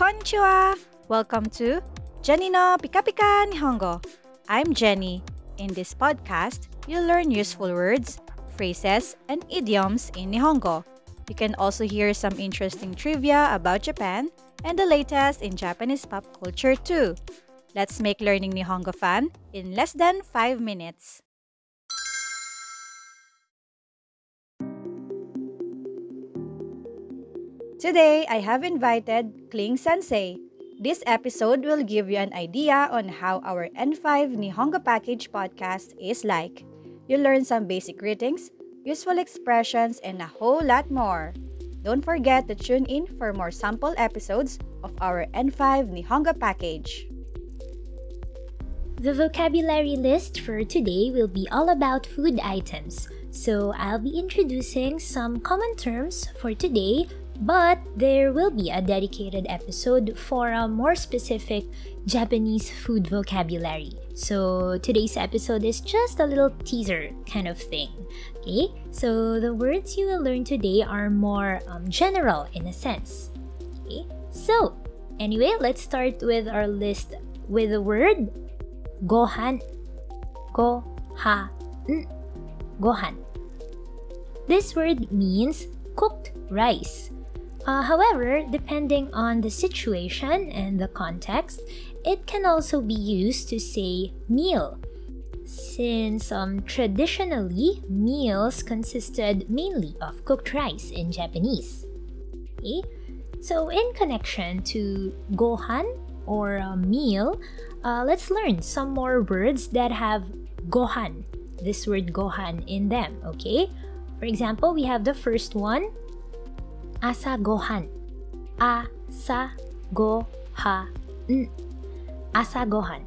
Konnichiwa! Welcome to Jenni no Pika Pika Nihongo. I'm Jenni. In this podcast, you'll learn useful words, phrases, and idioms in Nihongo. You can also hear some interesting trivia about Japan and the latest in Japanese pop culture too. Let's make learning Nihongo fun in less than 5 minutes. Today, I have invited Kling Sensei. This episode will give you an idea on how our N5 Nihongo Package podcast is like. You'll learn some basic greetings, useful expressions, and a whole lot more. Don't forget to tune in for more sample episodes of our N5 Nihongo Package. The vocabulary list for today will be all about food items. So I'll be introducing some common terms for today but there will be a dedicated episode for a more specific Japanese food vocabulary. So today's episode is just a little teaser kind of thing. Okay, so the words you will learn today are more um, general in a sense. Okay, so anyway, let's start with our list with the word gohan. Gohan. Gohan. This word means cooked rice. Uh, however, depending on the situation and the context, it can also be used to say meal. Since um, traditionally, meals consisted mainly of cooked rice in Japanese. Okay? So, in connection to gohan or a meal, uh, let's learn some more words that have gohan, this word gohan in them. Okay? For example, we have the first one, asa gohan. Asa gohan. Asa gohan.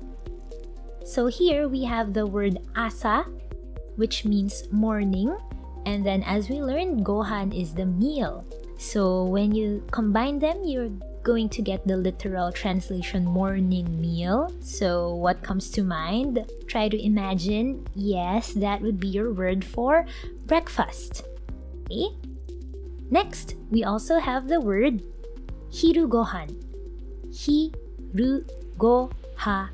So here we have the word asa, which means morning. And then as we learned, gohan is the meal. So when you combine them, you're going to get the literal translation morning meal. So what comes to mind? Try to imagine, yes, that would be your word for breakfast. Okay? Next, we also have the word hiru gohan. Hiru gohan.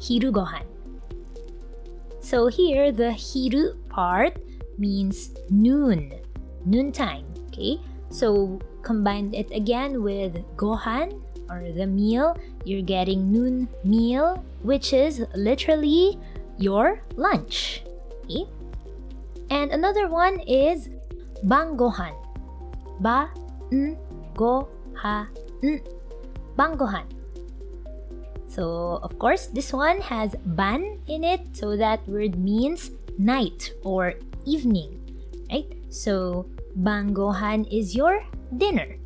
Hiru gohan. So here the hiru part means noon, noontime. Okay, so combine it again with gohan or the meal. You're getting noon meal, which is literally your lunch. Okay, and another one is Bangohan. Ba n go ha. Bangohan. So, of course, this one has ban in it, so that word means night or evening, right? So, bangohan is your dinner.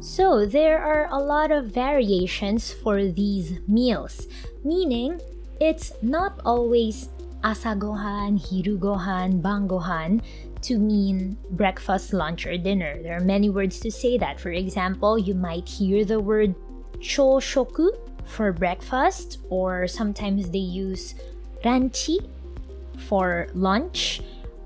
So, there are a lot of variations for these meals, meaning it's not always asagohan, hirugohan, bangohan to mean breakfast, lunch, or dinner. There are many words to say that. For example, you might hear the word choshoku for breakfast, or sometimes they use ranchi for lunch,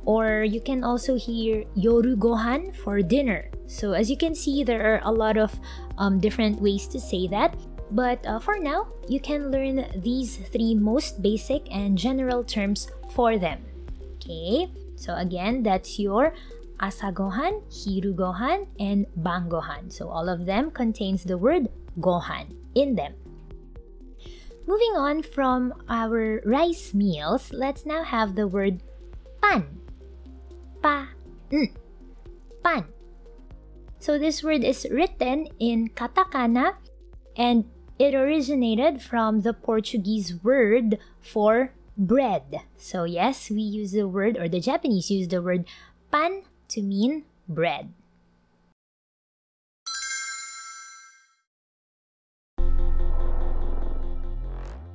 or you can also hear yoru gohan for dinner. So, as you can see, there are a lot of um, different ways to say that. But uh, for now, you can learn these three most basic and general terms for them. Okay? So again, that's your asagohan, hirugohan, and bangohan. So all of them contains the word gohan in them. Moving on from our rice meals, let's now have the word pan. Pa, n, pan. So this word is written in katakana and it originated from the Portuguese word for bread. So, yes, we use the word, or the Japanese use the word pan to mean bread.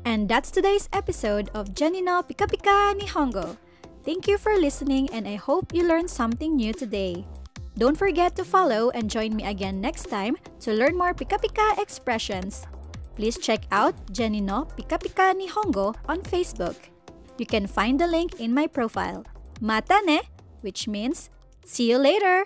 And that's today's episode of Jenni no Pika Pika Nihongo. Thank you for listening and I hope you learned something new today. Don't forget to follow and join me again next time to learn more Pika Pika expressions. Please check out Jenny no Pika Pika Nihongo on Facebook. You can find the link in my profile. Mata ne, which means see you later.